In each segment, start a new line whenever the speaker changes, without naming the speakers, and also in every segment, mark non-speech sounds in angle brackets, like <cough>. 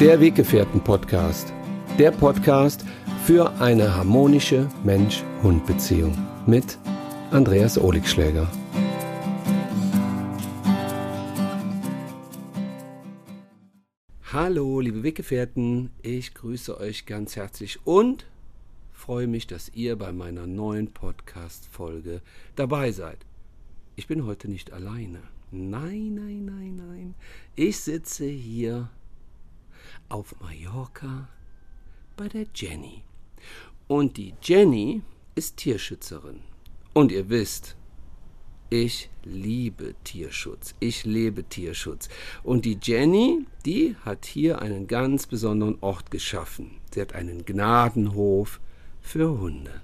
Der Weggefährten-Podcast. Der Podcast für eine harmonische Mensch-Hund-Beziehung mit Andreas Oligschläger. Hallo, liebe Weggefährten, ich grüße euch ganz herzlich und freue mich, dass ihr bei meiner neuen Podcast-Folge dabei seid. Ich bin heute nicht alleine. Nein, nein, nein, nein. Ich sitze hier auf Mallorca bei der Jenny. Und die Jenny ist Tierschützerin. Und ihr wisst, ich liebe Tierschutz. Ich lebe Tierschutz. Und die Jenny, die hat hier einen ganz besonderen Ort geschaffen. Sie hat einen Gnadenhof für Hunde.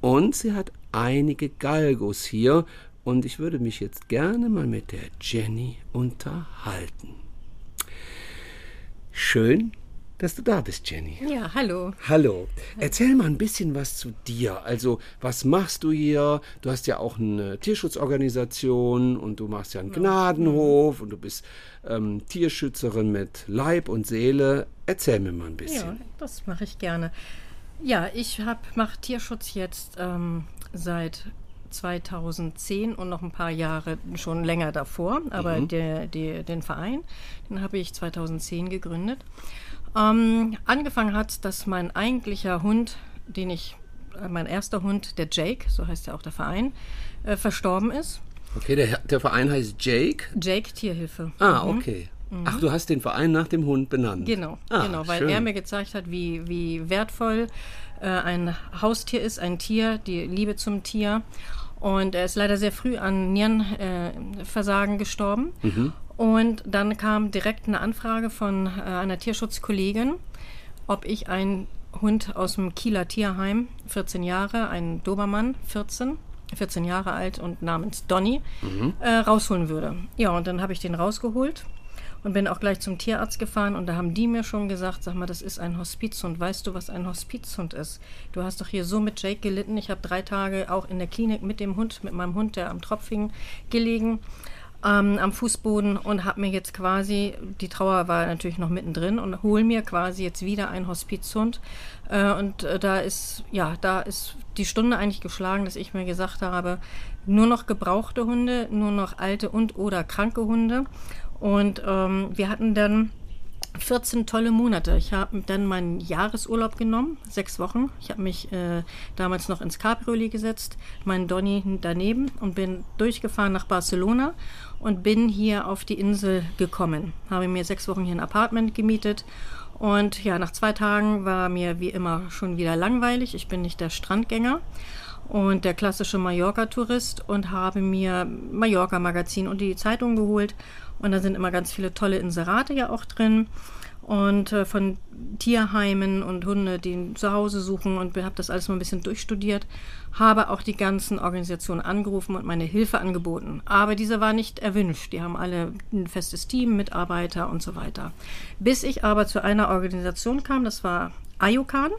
Und sie hat einige Galgos hier. Und ich würde mich jetzt gerne mal mit der Jenny unterhalten. Schön, dass du da bist, Jenny.
Ja, hallo.
Hallo. Erzähl mal ein bisschen was zu dir. Also, was machst du hier? Du hast ja auch eine Tierschutzorganisation und du machst ja einen Gnadenhof und du bist ähm, Tierschützerin mit Leib und Seele. Erzähl mir mal ein bisschen.
Ja, das mache ich gerne. Ja, ich mache Tierschutz jetzt ähm, seit 2010 und noch ein paar Jahre schon länger davor. Aber mhm. der, der, den Verein, den habe ich 2010 gegründet. Ähm, angefangen hat, dass mein eigentlicher Hund, den ich, äh, mein erster Hund, der Jake, so heißt ja auch der Verein, äh, verstorben ist.
Okay, der, der Verein heißt Jake?
Jake Tierhilfe.
Ah, mhm. okay. Mhm. Ach, du hast den Verein nach dem Hund benannt.
Genau, ah, genau, weil schön. er mir gezeigt hat, wie, wie wertvoll äh, ein Haustier ist, ein Tier, die Liebe zum Tier. Und er ist leider sehr früh an Nierenversagen äh, gestorben. Mhm. Und dann kam direkt eine Anfrage von äh, einer Tierschutzkollegin, ob ich einen Hund aus dem Kieler Tierheim, 14 Jahre, ein Dobermann, 14, 14 Jahre alt und namens Donny, mhm. äh, rausholen würde. Ja, und dann habe ich den rausgeholt und bin auch gleich zum Tierarzt gefahren und da haben die mir schon gesagt, sag mal, das ist ein Hospizhund. Weißt du, was ein Hospizhund ist? Du hast doch hier so mit Jake gelitten. Ich habe drei Tage auch in der Klinik mit dem Hund, mit meinem Hund, der am Tropf hing, gelegen ähm, am Fußboden und habe mir jetzt quasi, die Trauer war natürlich noch mittendrin und hole mir quasi jetzt wieder einen Hospizhund. Äh, und äh, da ist, ja, da ist die Stunde eigentlich geschlagen, dass ich mir gesagt habe, nur noch gebrauchte Hunde, nur noch alte und oder kranke Hunde. Und ähm, wir hatten dann 14 tolle Monate. Ich habe dann meinen Jahresurlaub genommen, sechs Wochen. Ich habe mich äh, damals noch ins Cabriolet gesetzt, meinen Donny daneben und bin durchgefahren nach Barcelona und bin hier auf die Insel gekommen. Habe mir sechs Wochen hier ein Apartment gemietet und ja, nach zwei Tagen war mir wie immer schon wieder langweilig. Ich bin nicht der Strandgänger und der klassische Mallorca-Tourist und habe mir Mallorca-Magazin und die Zeitung geholt und da sind immer ganz viele tolle Inserate ja auch drin. Und äh, von Tierheimen und Hunde, die zu Hause suchen und habe das alles mal ein bisschen durchstudiert. Habe auch die ganzen Organisationen angerufen und meine Hilfe angeboten. Aber diese war nicht erwünscht. Die haben alle ein festes Team, Mitarbeiter und so weiter. Bis ich aber zu einer Organisation kam, das war Ayukan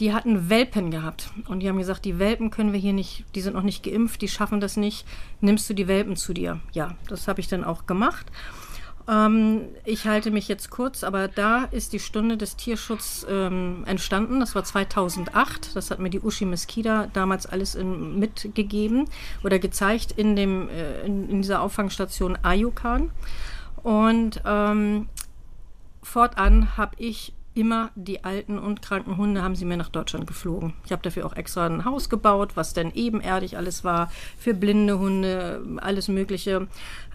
die hatten Welpen gehabt und die haben gesagt, die Welpen können wir hier nicht, die sind noch nicht geimpft, die schaffen das nicht, nimmst du die Welpen zu dir? Ja, das habe ich dann auch gemacht. Ähm, ich halte mich jetzt kurz, aber da ist die Stunde des Tierschutzes ähm, entstanden. Das war 2008. Das hat mir die Uschi Meskida damals alles in, mitgegeben oder gezeigt in, dem, äh, in, in, dieser Auffangstation Ayukan. Und ähm, fortan habe ich immer die alten und kranken Hunde haben sie mir nach Deutschland geflogen. Ich habe dafür auch extra ein Haus gebaut, was dann ebenerdig alles war, für blinde Hunde, alles Mögliche.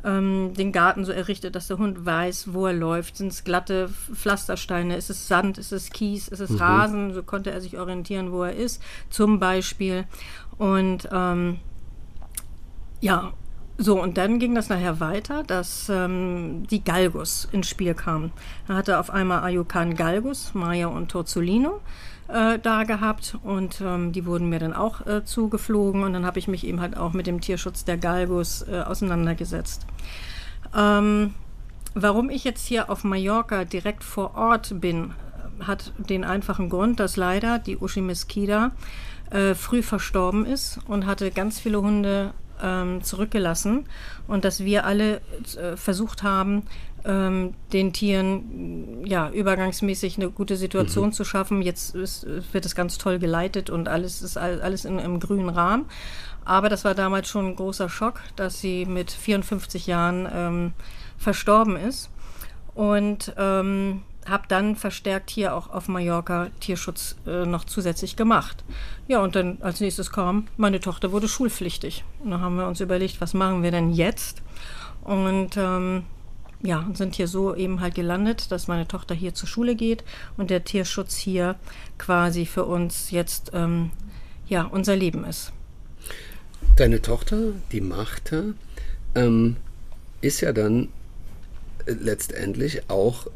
Ähm, den Garten so errichtet, dass der Hund weiß, wo er läuft. Sind es glatte Pflastersteine, ist es Sand, ist es Kies, ist es mhm. Rasen, so konnte er sich orientieren, wo er ist, zum Beispiel. Und ähm, ja, so, und dann ging das nachher weiter, dass ähm, die Galgus ins Spiel kamen. Da hatte auf einmal Ayukan Galgus, Maya und Torzolino äh, da gehabt und ähm, die wurden mir dann auch äh, zugeflogen und dann habe ich mich eben halt auch mit dem Tierschutz der Galgus äh, auseinandergesetzt. Ähm, warum ich jetzt hier auf Mallorca direkt vor Ort bin, hat den einfachen Grund, dass leider die Uschi Mesquida äh, früh verstorben ist und hatte ganz viele Hunde ähm, zurückgelassen und dass wir alle äh, versucht haben, ähm, den Tieren ja, übergangsmäßig eine gute Situation mhm. zu schaffen. Jetzt ist, wird es ganz toll geleitet und alles ist alles in, im grünen Rahmen. Aber das war damals schon ein großer Schock, dass sie mit 54 Jahren ähm, verstorben ist. Und ähm, habe dann verstärkt hier auch auf Mallorca Tierschutz äh, noch zusätzlich gemacht. Ja, und dann als nächstes kam, meine Tochter wurde schulpflichtig. Und dann haben wir uns überlegt, was machen wir denn jetzt? Und ähm, ja, und sind hier so eben halt gelandet, dass meine Tochter hier zur Schule geht und der Tierschutz hier quasi für uns jetzt ähm, ja unser Leben ist.
Deine Tochter, die Martha, ähm, ist ja dann äh, letztendlich auch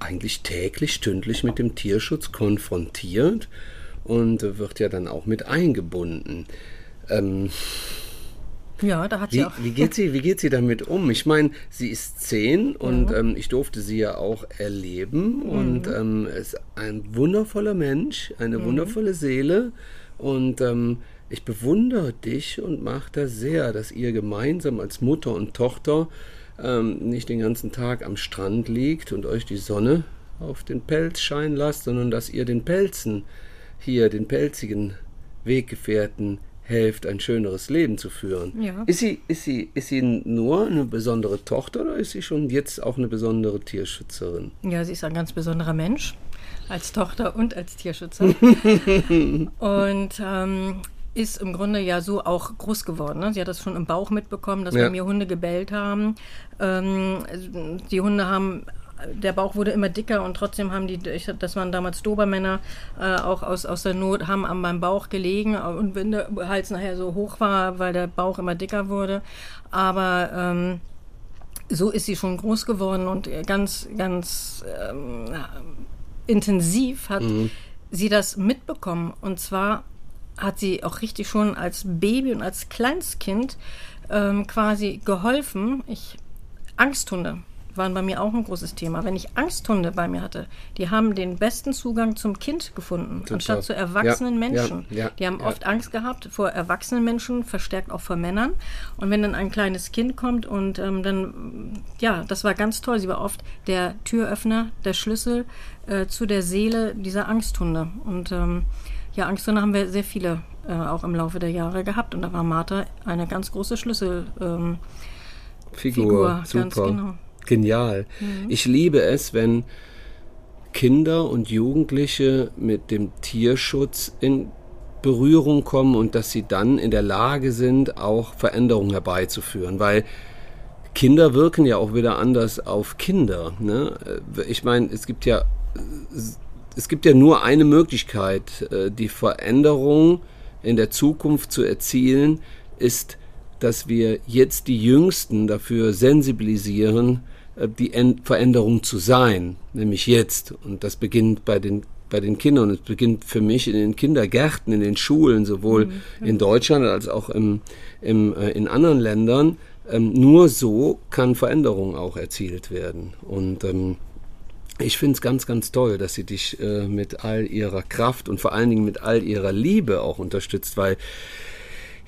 eigentlich täglich, stündlich mit dem Tierschutz konfrontiert und wird ja dann auch mit eingebunden. Ähm,
ja, da hat
sie
wie, auch.
Wie geht sie, wie geht sie damit um? Ich meine, sie ist zehn und ähm, ich durfte sie ja auch erleben mhm. und ähm, ist ein wundervoller Mensch, eine mhm. wundervolle Seele und ähm, ich bewundere dich und Martha sehr, dass ihr gemeinsam als Mutter und Tochter ähm, nicht den ganzen Tag am Strand liegt und euch die Sonne auf den Pelz scheinen lasst, sondern dass ihr den Pelzen hier, den pelzigen Weggefährten helft, ein schöneres Leben zu führen. Ja. Ist, sie, ist, sie, ist sie nur eine besondere Tochter oder ist sie schon jetzt auch eine besondere Tierschützerin?
Ja, sie ist ein ganz besonderer Mensch, als Tochter und als Tierschützer. <laughs> und ähm, ist im Grunde ja so auch groß geworden. Ne? Sie hat das schon im Bauch mitbekommen, dass ja. bei mir Hunde gebellt haben. Ähm, die Hunde haben der Bauch wurde immer dicker und trotzdem haben die, das waren damals Dobermänner, äh, auch aus, aus der Not, haben an meinem Bauch gelegen und wenn der Hals nachher so hoch war, weil der Bauch immer dicker wurde. Aber ähm, so ist sie schon groß geworden und ganz, ganz ähm, intensiv hat mhm. sie das mitbekommen. Und zwar hat sie auch richtig schon als Baby und als Kleinstkind ähm, quasi geholfen. Ich Angsthunde waren bei mir auch ein großes Thema. Wenn ich Angsthunde bei mir hatte, die haben den besten Zugang zum Kind gefunden, Total. anstatt zu erwachsenen ja, Menschen. Ja, ja, die haben oft Angst gehabt vor erwachsenen Menschen, verstärkt auch vor Männern. Und wenn dann ein kleines Kind kommt und ähm, dann, ja, das war ganz toll. Sie war oft der Türöffner, der Schlüssel äh, zu der Seele dieser Angsthunde. Und ähm, ja, Angsthunde haben wir sehr viele äh, auch im Laufe der Jahre gehabt. Und da war Martha eine ganz große Schlüsselfigur. Ähm,
Figur, super. Genau. Genial. Mhm. Ich liebe es, wenn Kinder und Jugendliche mit dem Tierschutz in Berührung kommen und dass sie dann in der Lage sind, auch Veränderungen herbeizuführen, weil Kinder wirken ja auch wieder anders auf Kinder. Ne? Ich meine, es gibt ja es gibt ja nur eine Möglichkeit, äh, die Veränderung in der Zukunft zu erzielen, ist, dass wir jetzt die Jüngsten dafür sensibilisieren, äh, die Veränderung zu sein, nämlich jetzt. Und das beginnt bei den bei den Kindern. Es beginnt für mich in den Kindergärten, in den Schulen, sowohl mhm. in Deutschland als auch im, im, äh, in anderen Ländern. Ähm, nur so kann Veränderung auch erzielt werden. Und ähm, ich finde es ganz, ganz toll, dass sie dich äh, mit all ihrer Kraft und vor allen Dingen mit all ihrer Liebe auch unterstützt, weil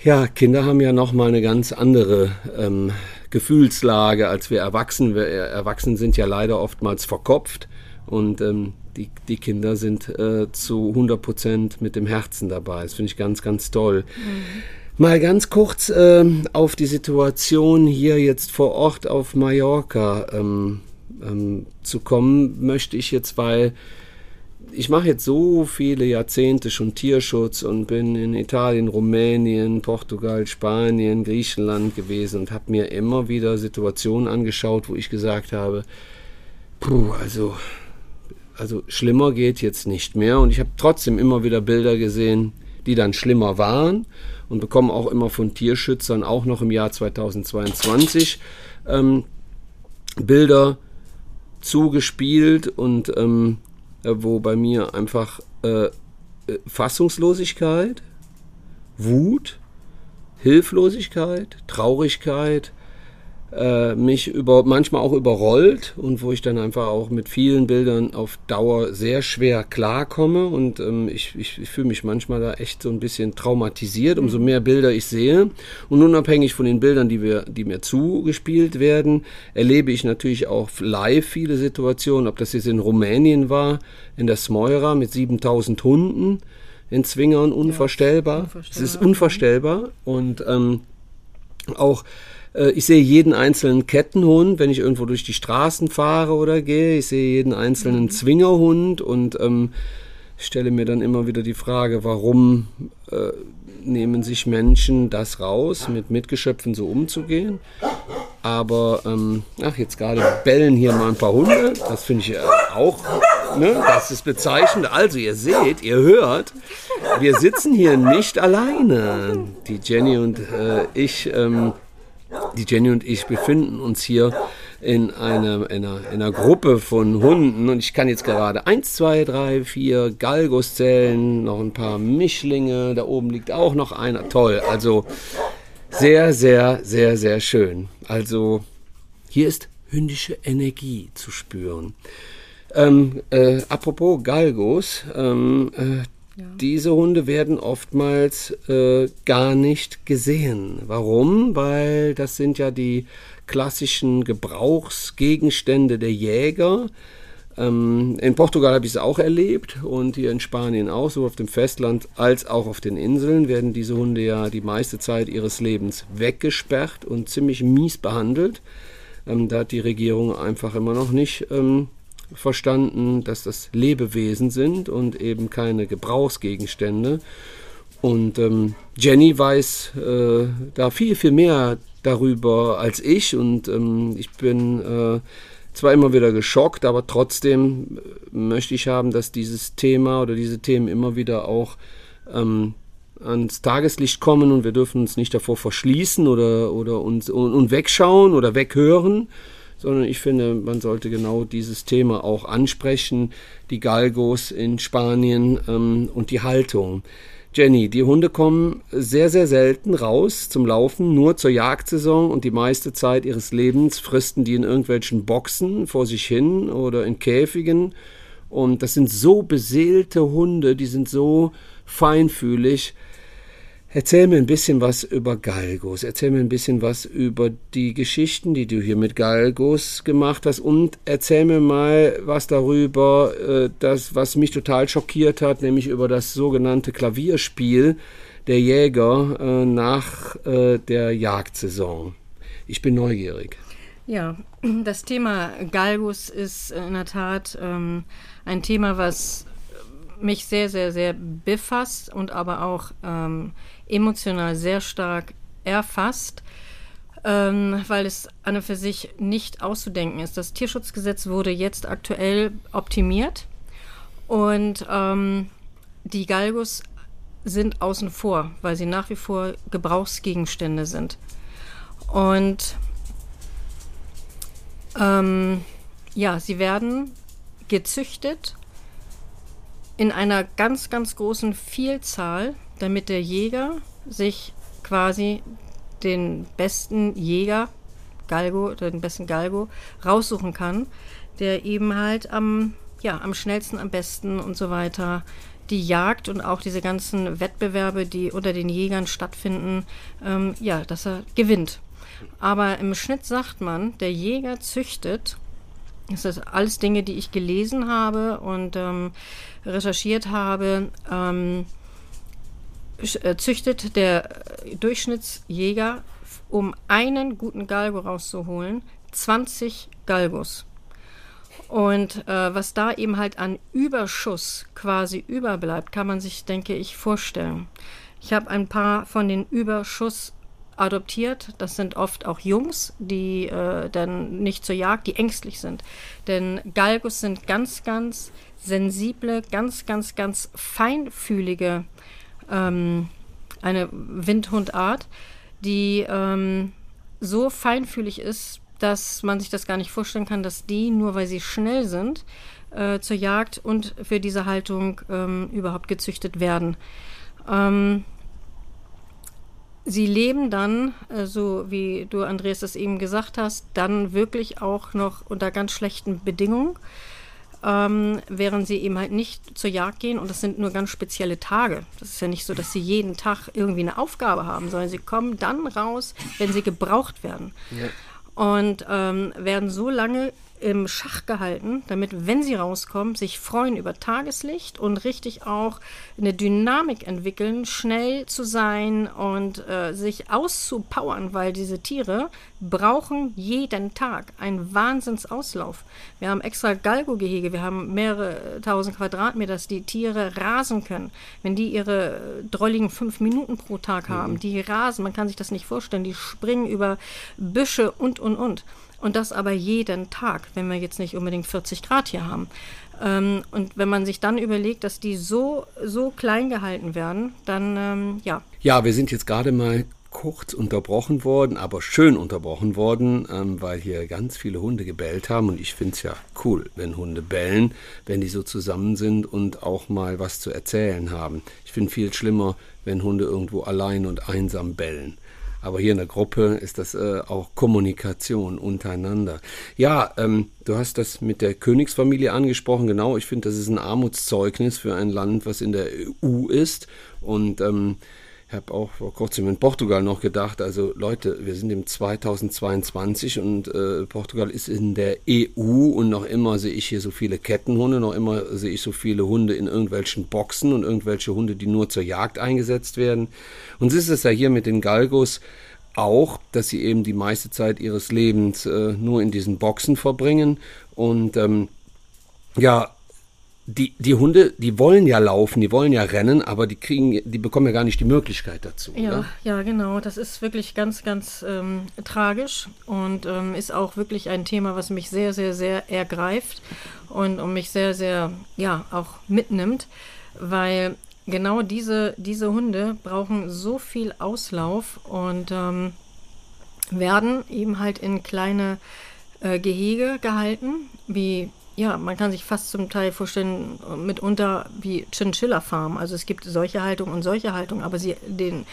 ja, Kinder haben ja noch mal eine ganz andere ähm, Gefühlslage als wir Erwachsenen. Wir Erwachsenen sind ja leider oftmals verkopft und ähm, die, die Kinder sind äh, zu 100 Prozent mit dem Herzen dabei. Das finde ich ganz, ganz toll. Mhm. Mal ganz kurz äh, auf die Situation hier jetzt vor Ort auf Mallorca ähm, ähm, zu kommen möchte ich jetzt, weil ich mache jetzt so viele Jahrzehnte schon Tierschutz und bin in Italien, Rumänien, Portugal, Spanien, Griechenland gewesen und habe mir immer wieder Situationen angeschaut, wo ich gesagt habe, puh, also, also schlimmer geht jetzt nicht mehr. Und ich habe trotzdem immer wieder Bilder gesehen, die dann schlimmer waren und bekomme auch immer von Tierschützern, auch noch im Jahr 2022, ähm, Bilder zugespielt und ähm, äh, wo bei mir einfach äh, äh, Fassungslosigkeit, Wut, Hilflosigkeit, Traurigkeit äh, mich über, manchmal auch überrollt und wo ich dann einfach auch mit vielen Bildern auf Dauer sehr schwer klarkomme und ähm, ich, ich, ich fühle mich manchmal da echt so ein bisschen traumatisiert, umso mehr Bilder ich sehe und unabhängig von den Bildern, die, wir, die mir zugespielt werden, erlebe ich natürlich auch live viele Situationen, ob das jetzt in Rumänien war, in der Smoira mit 7000 Hunden in Zwingern, unvorstellbar. Ja, unvorstellbar. Es ist unvorstellbar und ähm, auch äh, ich sehe jeden einzelnen Kettenhund, wenn ich irgendwo durch die Straßen fahre oder gehe. Ich sehe jeden einzelnen mhm. Zwingerhund und ähm, stelle mir dann immer wieder die Frage, warum äh, nehmen sich Menschen das raus, mit Mitgeschöpfen so umzugehen. Aber, ähm, ach, jetzt gerade bellen hier mal ein paar Hunde. Das finde ich auch, ne, das ist bezeichnend. Also, ihr seht, ihr hört, wir sitzen hier nicht alleine. Die Jenny und äh, ich. Ähm, die Jenny und ich befinden uns hier in einer, in, einer, in einer Gruppe von Hunden und ich kann jetzt gerade 1, 2, 3, 4 Galgos zählen, noch ein paar Mischlinge, da oben liegt auch noch einer. Toll, also sehr, sehr, sehr, sehr schön. Also hier ist hündische Energie zu spüren. Ähm, äh, apropos Galgos, ähm, äh, diese Hunde werden oftmals äh, gar nicht gesehen. Warum? Weil das sind ja die klassischen Gebrauchsgegenstände der Jäger. Ähm, in Portugal habe ich es auch erlebt und hier in Spanien auch, sowohl auf dem Festland als auch auf den Inseln werden diese Hunde ja die meiste Zeit ihres Lebens weggesperrt und ziemlich mies behandelt. Ähm, da hat die Regierung einfach immer noch nicht ähm, verstanden, dass das Lebewesen sind und eben keine Gebrauchsgegenstände. Und ähm, Jenny weiß äh, da viel, viel mehr darüber als ich. Und ähm, ich bin äh, zwar immer wieder geschockt, aber trotzdem äh, möchte ich haben, dass dieses Thema oder diese Themen immer wieder auch ähm, ans Tageslicht kommen. Und wir dürfen uns nicht davor verschließen oder, oder uns und, und wegschauen oder weghören, sondern ich finde, man sollte genau dieses Thema auch ansprechen, die Galgos in Spanien ähm, und die Haltung. Jenny, die Hunde kommen sehr, sehr selten raus zum Laufen, nur zur Jagdsaison und die meiste Zeit ihres Lebens fristen die in irgendwelchen Boxen vor sich hin oder in Käfigen. Und das sind so beseelte Hunde, die sind so feinfühlig. Erzähl mir ein bisschen was über Galgos. Erzähl mir ein bisschen was über die Geschichten, die du hier mit Galgos gemacht hast. Und erzähl mir mal was darüber, äh, das, was mich total schockiert hat, nämlich über das sogenannte Klavierspiel der Jäger äh, nach äh, der Jagdsaison. Ich bin neugierig.
Ja, das Thema Galgos ist in der Tat ähm, ein Thema, was mich sehr, sehr, sehr befasst und aber auch ähm, emotional sehr stark erfasst, ähm, weil es an und für sich nicht auszudenken ist. Das Tierschutzgesetz wurde jetzt aktuell optimiert und ähm, die Galgos sind außen vor, weil sie nach wie vor Gebrauchsgegenstände sind. Und ähm, ja, sie werden gezüchtet in einer ganz, ganz großen Vielzahl damit der Jäger sich quasi den besten Jäger, Galgo, den besten Galgo, raussuchen kann, der eben halt am, ja, am schnellsten, am besten und so weiter die Jagd und auch diese ganzen Wettbewerbe, die unter den Jägern stattfinden, ähm, ja, dass er gewinnt. Aber im Schnitt sagt man, der Jäger züchtet, das sind alles Dinge, die ich gelesen habe und ähm, recherchiert habe, ähm, äh, züchtet der Durchschnittsjäger, um einen guten Galgo rauszuholen, 20 Galgos. Und äh, was da eben halt an Überschuss quasi überbleibt, kann man sich, denke ich, vorstellen. Ich habe ein paar von den Überschuss adoptiert. Das sind oft auch Jungs, die äh, dann nicht zur Jagd, die ängstlich sind. Denn Galgos sind ganz, ganz sensible, ganz, ganz, ganz feinfühlige ähm, eine Windhundart, die ähm, so feinfühlig ist, dass man sich das gar nicht vorstellen kann, dass die, nur weil sie schnell sind, äh, zur Jagd und für diese Haltung ähm, überhaupt gezüchtet werden. Ähm, sie leben dann, äh, so wie du, Andreas, das eben gesagt hast, dann wirklich auch noch unter ganz schlechten Bedingungen, ähm, während sie eben halt nicht zur Jagd gehen. Und das sind nur ganz spezielle Tage. Das ist ja nicht so, dass sie jeden Tag irgendwie eine Aufgabe haben, sondern sie kommen dann raus, wenn sie gebraucht werden. Ja. Und ähm, werden so lange im Schach gehalten, damit, wenn sie rauskommen, sich freuen über Tageslicht und richtig auch eine Dynamik entwickeln, schnell zu sein und äh, sich auszupowern, weil diese Tiere brauchen jeden Tag einen Wahnsinnsauslauf. Wir haben extra Galgo-Gehege, wir haben mehrere tausend Quadratmeter, dass die Tiere rasen können. Wenn die ihre drolligen fünf Minuten pro Tag haben, mhm. die rasen, man kann sich das nicht vorstellen, die springen über Büsche und, und, und. Und das aber jeden Tag, wenn wir jetzt nicht unbedingt 40 Grad hier haben. Ähm, und wenn man sich dann überlegt, dass die so, so klein gehalten werden, dann ähm, ja.
Ja, wir sind jetzt gerade mal kurz unterbrochen worden, aber schön unterbrochen worden, ähm, weil hier ganz viele Hunde gebellt haben. Und ich finde es ja cool, wenn Hunde bellen, wenn die so zusammen sind und auch mal was zu erzählen haben. Ich finde viel schlimmer, wenn Hunde irgendwo allein und einsam bellen. Aber hier in der Gruppe ist das äh, auch Kommunikation untereinander. Ja, ähm, du hast das mit der Königsfamilie angesprochen. Genau, ich finde, das ist ein Armutszeugnis für ein Land, was in der EU ist. Und ähm, habe auch vor kurzem in Portugal noch gedacht, also Leute, wir sind im 2022 und äh, Portugal ist in der EU und noch immer sehe ich hier so viele Kettenhunde, noch immer sehe ich so viele Hunde in irgendwelchen Boxen und irgendwelche Hunde, die nur zur Jagd eingesetzt werden. Und so ist es ja hier mit den Galgos auch, dass sie eben die meiste Zeit ihres Lebens äh, nur in diesen Boxen verbringen und ähm, ja, die, die Hunde, die wollen ja laufen, die wollen ja rennen, aber die kriegen, die bekommen ja gar nicht die Möglichkeit dazu.
Ja,
oder?
ja, genau. Das ist wirklich ganz, ganz ähm, tragisch und ähm, ist auch wirklich ein Thema, was mich sehr, sehr, sehr ergreift und, und mich sehr, sehr, ja, auch mitnimmt, weil genau diese, diese Hunde brauchen so viel Auslauf und ähm, werden eben halt in kleine äh, Gehege gehalten, wie ja, man kann sich fast zum Teil vorstellen, mitunter wie Chinchilla-Farm. Also es gibt solche Haltung und solche Haltung, aber sie den,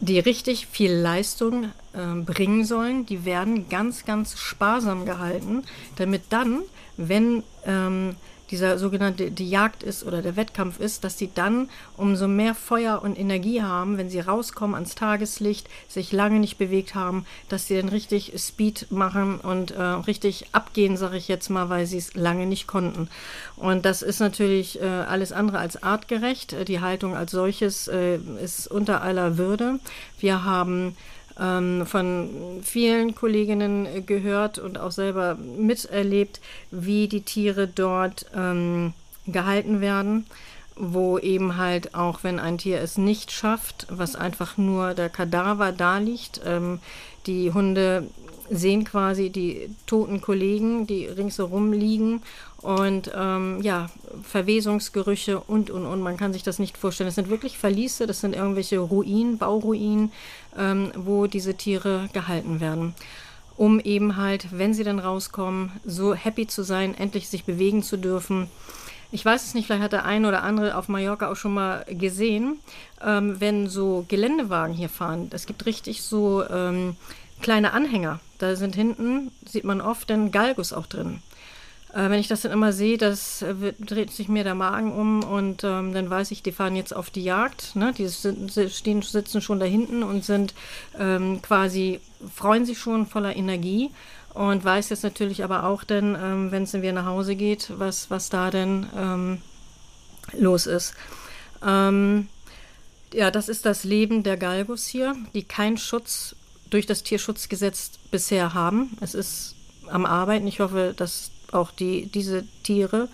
die richtig viel Leistung äh, bringen sollen, die werden ganz, ganz sparsam gehalten, damit dann, wenn ähm, dieser sogenannte die Jagd ist oder der Wettkampf ist, dass sie dann umso mehr Feuer und Energie haben, wenn sie rauskommen ans Tageslicht, sich lange nicht bewegt haben, dass sie dann richtig Speed machen und äh, richtig abgehen, sage ich jetzt mal, weil sie es lange nicht konnten. Und das ist natürlich äh, alles andere als artgerecht. Die Haltung als solches äh, ist unter aller Würde. Wir haben ähm, von vielen Kolleginnen gehört und auch selber miterlebt, wie die Tiere dort ähm, gehalten werden wo eben halt auch, wenn ein Tier es nicht schafft, was einfach nur der Kadaver da liegt, ähm, die Hunde sehen quasi die toten Kollegen, die ringsherum liegen und ähm, ja, Verwesungsgerüche und, und, und. Man kann sich das nicht vorstellen. Das sind wirklich Verliese, das sind irgendwelche Ruinen, Bauruinen, ähm, wo diese Tiere gehalten werden. Um eben halt, wenn sie dann rauskommen, so happy zu sein, endlich sich bewegen zu dürfen. Ich weiß es nicht, vielleicht hat der eine oder andere auf Mallorca auch schon mal gesehen, ähm, wenn so Geländewagen hier fahren. Es gibt richtig so ähm, kleine Anhänger. Da sind hinten, sieht man oft, dann Galgus auch drin. Äh, wenn ich das dann immer sehe, das äh, dreht sich mir der Magen um und ähm, dann weiß ich, die fahren jetzt auf die Jagd. Ne? Die sind, stehen, sitzen schon da hinten und sind ähm, quasi, freuen sich schon voller Energie und weiß jetzt natürlich aber auch dann, ähm, wenn es dann wieder nach Hause geht, was, was da denn ähm, los ist. Ähm, ja, das ist das Leben der Galgus hier, die keinen Schutz durch das Tierschutzgesetz bisher haben. Es ist am Arbeiten. Ich hoffe, dass auch die, diese Tiere,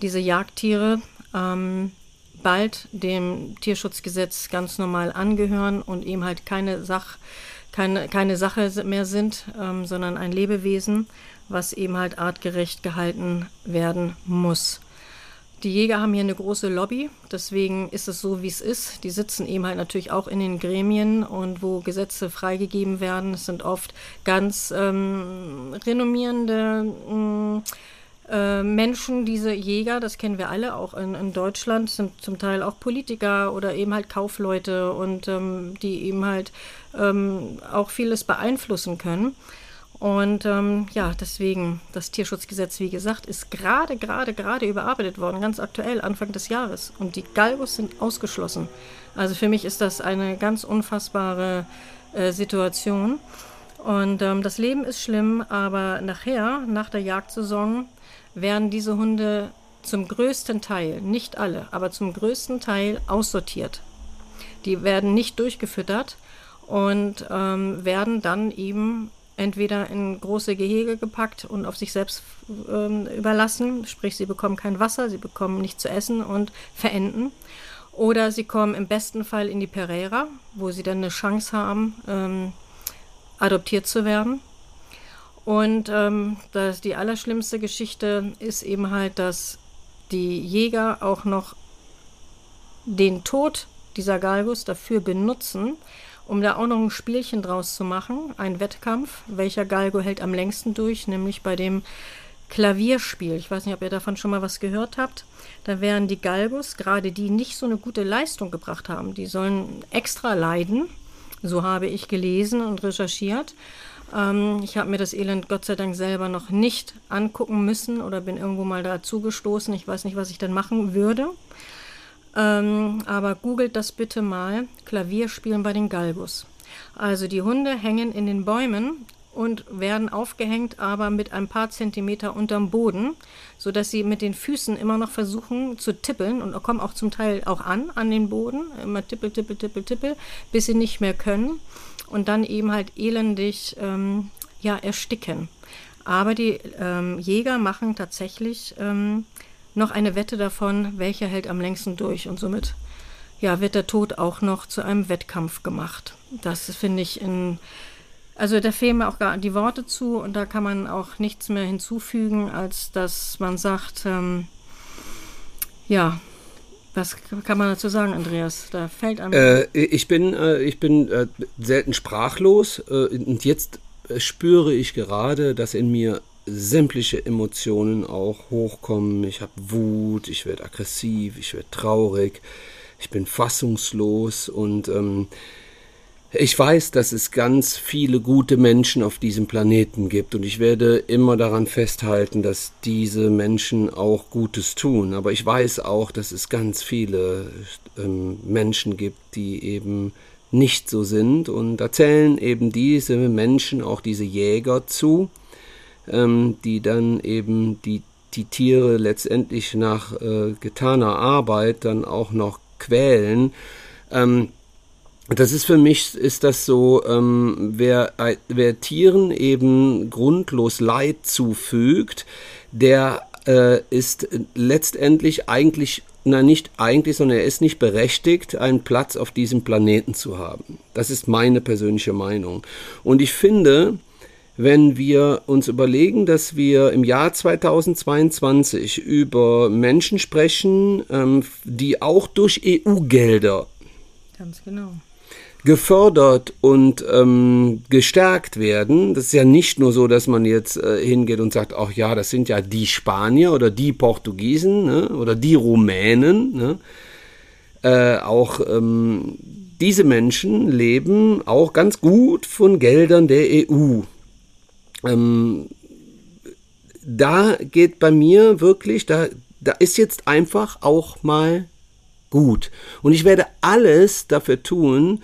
diese Jagdtiere, ähm, bald dem Tierschutzgesetz ganz normal angehören und eben halt keine, Sach, keine, keine Sache mehr sind, ähm, sondern ein Lebewesen, was eben halt artgerecht gehalten werden muss. Die Jäger haben hier eine große Lobby, deswegen ist es so, wie es ist. Die sitzen eben halt natürlich auch in den Gremien und wo Gesetze freigegeben werden. Es sind oft ganz ähm, renommierende äh, Menschen, diese Jäger, das kennen wir alle, auch in, in, Deutschland, sind zum Teil auch Politiker oder eben halt Kaufleute und ähm, die eben halt ähm, auch vieles beeinflussen können. Und ähm, ja, deswegen, das Tierschutzgesetz, wie gesagt, ist gerade, gerade, gerade überarbeitet worden, ganz aktuell, Anfang des Jahres. Und die Galgos sind ausgeschlossen. Also für mich ist das eine ganz unfassbare äh, Situation. Und ähm, das Leben ist schlimm, aber nachher, nach der Jagdsaison, werden diese Hunde zum größten Teil, nicht alle, aber zum größten Teil aussortiert. Die werden nicht durchgefüttert und ähm, werden dann eben entweder in große Gehege gepackt und auf sich selbst ähm, überlassen, sprich sie bekommen kein Wasser, sie bekommen nichts zu essen und verenden. Oder sie kommen im besten Fall in die Pereira, wo sie dann eine Chance haben, ähm, adoptiert zu werden. Und ähm, das, die allerschlimmste Geschichte ist eben halt, dass die Jäger auch noch den Tod dieser Galgus dafür benutzen, um da auch noch ein Spielchen draus zu machen, ein Wettkampf, welcher Galgo hält am längsten durch, nämlich bei dem Klavierspiel. Ich weiß nicht, ob ihr davon schon mal was gehört habt. Da wären die Galgos, gerade die nicht so eine gute Leistung gebracht haben, die sollen extra leiden. So habe ich gelesen und recherchiert. Ähm, ich habe mir das Elend Gott sei Dank selber noch nicht angucken müssen oder bin irgendwo mal dazu gestoßen. Ich weiß nicht, was ich dann machen würde. Ähm, aber googelt das bitte mal. Klavierspielen bei den Galgos. Also die Hunde hängen in den Bäumen und werden aufgehängt, aber mit ein paar Zentimeter unterm Boden, sodass sie mit den Füßen immer noch versuchen zu tippeln und kommen auch zum Teil auch an, an den Boden, immer tippel, tippel, tippel, tippel, bis sie nicht mehr können und dann eben halt elendig ähm, ja, ersticken. Aber die ähm, Jäger machen tatsächlich ähm, noch eine Wette davon, welcher hält am längsten durch und somit ja, wird der Tod auch noch zu einem Wettkampf gemacht. Das finde ich in also da fehlen mir auch gar die Worte zu und da kann man auch nichts mehr hinzufügen, als dass man sagt, ähm, ja, was kann man dazu sagen, Andreas? Da fällt
einem. Äh, ich bin, äh, ich bin äh, selten sprachlos äh, und jetzt spüre ich gerade, dass in mir sämtliche Emotionen auch hochkommen. Ich habe Wut, ich werde aggressiv, ich werde traurig, ich bin fassungslos und ähm, ich weiß, dass es ganz viele gute Menschen auf diesem Planeten gibt und ich werde immer daran festhalten, dass diese Menschen auch Gutes tun. Aber ich weiß auch, dass es ganz viele ähm, Menschen gibt, die eben nicht so sind und da zählen eben diese Menschen, auch diese Jäger zu, ähm, die dann eben die, die Tiere letztendlich nach äh, getaner Arbeit dann auch noch quälen. Ähm, das ist für mich, ist das so, ähm, wer, äh, wer Tieren eben grundlos Leid zufügt, der äh, ist letztendlich eigentlich, na nicht eigentlich, sondern er ist nicht berechtigt, einen Platz auf diesem Planeten zu haben. Das ist meine persönliche Meinung. Und ich finde, wenn wir uns überlegen, dass wir im Jahr 2022 über Menschen sprechen, ähm, die auch durch EU-Gelder
Ganz genau
gefördert und ähm, gestärkt werden. Das ist ja nicht nur so, dass man jetzt äh, hingeht und sagt, ach ja, das sind ja die Spanier oder die Portugiesen ne, oder die Rumänen. Ne. Äh, auch ähm, diese Menschen leben auch ganz gut von Geldern der EU. Ähm, da geht bei mir wirklich, da, da ist jetzt einfach auch mal gut. Und ich werde alles dafür tun,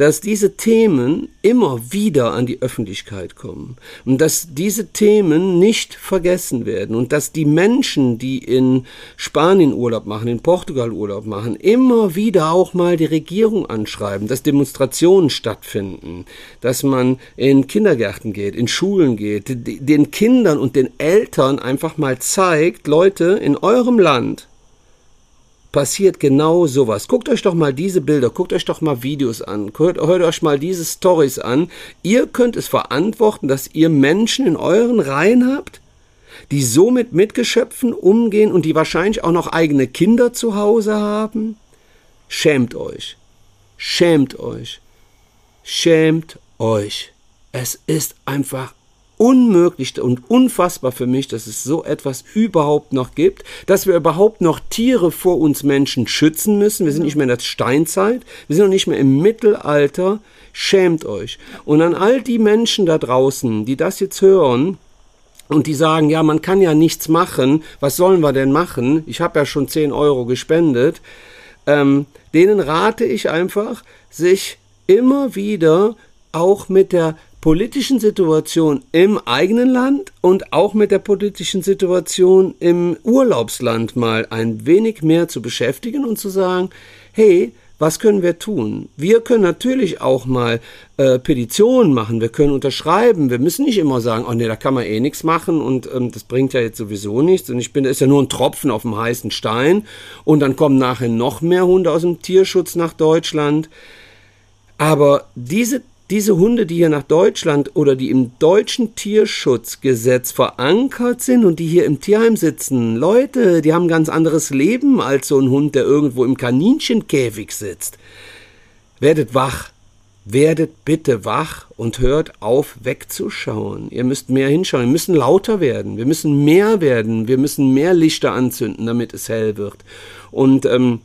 dass diese Themen immer wieder an die Öffentlichkeit kommen und dass diese Themen nicht vergessen werden und dass die Menschen, die in Spanien Urlaub machen, in Portugal Urlaub machen, immer wieder auch mal die Regierung anschreiben, dass Demonstrationen stattfinden, dass man in Kindergärten geht, in Schulen geht, den Kindern und den Eltern einfach mal zeigt, Leute, in eurem Land passiert genau sowas. Guckt euch doch mal diese Bilder, guckt euch doch mal Videos an, hört, hört euch mal diese Stories an. Ihr könnt es verantworten, dass ihr Menschen in euren Reihen habt, die so mit Mitgeschöpfen umgehen und die wahrscheinlich auch noch eigene Kinder zu Hause haben. Schämt euch. Schämt euch. Schämt euch. Es ist einfach unmöglich und unfassbar für mich, dass es so etwas überhaupt noch gibt, dass wir überhaupt noch Tiere vor uns Menschen schützen müssen. Wir sind nicht mehr in der Steinzeit, wir sind noch nicht mehr im Mittelalter. Schämt euch. Und an all die Menschen da draußen, die das jetzt hören, und die sagen, ja, man kann ja nichts machen, was sollen wir denn machen? Ich habe ja schon 10 Euro gespendet. Ähm, denen rate ich einfach, sich immer wieder auch mit der politischen Situation im eigenen Land und auch mit der politischen Situation im Urlaubsland mal ein wenig mehr zu beschäftigen und zu sagen, hey, was können wir tun? Wir können natürlich auch mal äh, Petitionen machen, wir können unterschreiben, wir müssen nicht immer sagen, oh nee, da kann man eh nichts machen und ähm, das bringt ja jetzt sowieso nichts und ich bin, das ist ja nur ein Tropfen auf dem heißen Stein und dann kommen nachher noch mehr Hunde aus dem Tierschutz nach Deutschland. Aber diese diese Hunde, die hier nach Deutschland oder die im deutschen Tierschutzgesetz verankert sind und die hier im Tierheim sitzen, Leute, die haben ein ganz anderes Leben als so ein Hund, der irgendwo im Kaninchenkäfig sitzt. Werdet wach. Werdet bitte wach und hört auf wegzuschauen. Ihr müsst mehr hinschauen. Wir müssen lauter werden. Wir müssen mehr werden. Wir müssen mehr Lichter anzünden, damit es hell wird. Und ähm,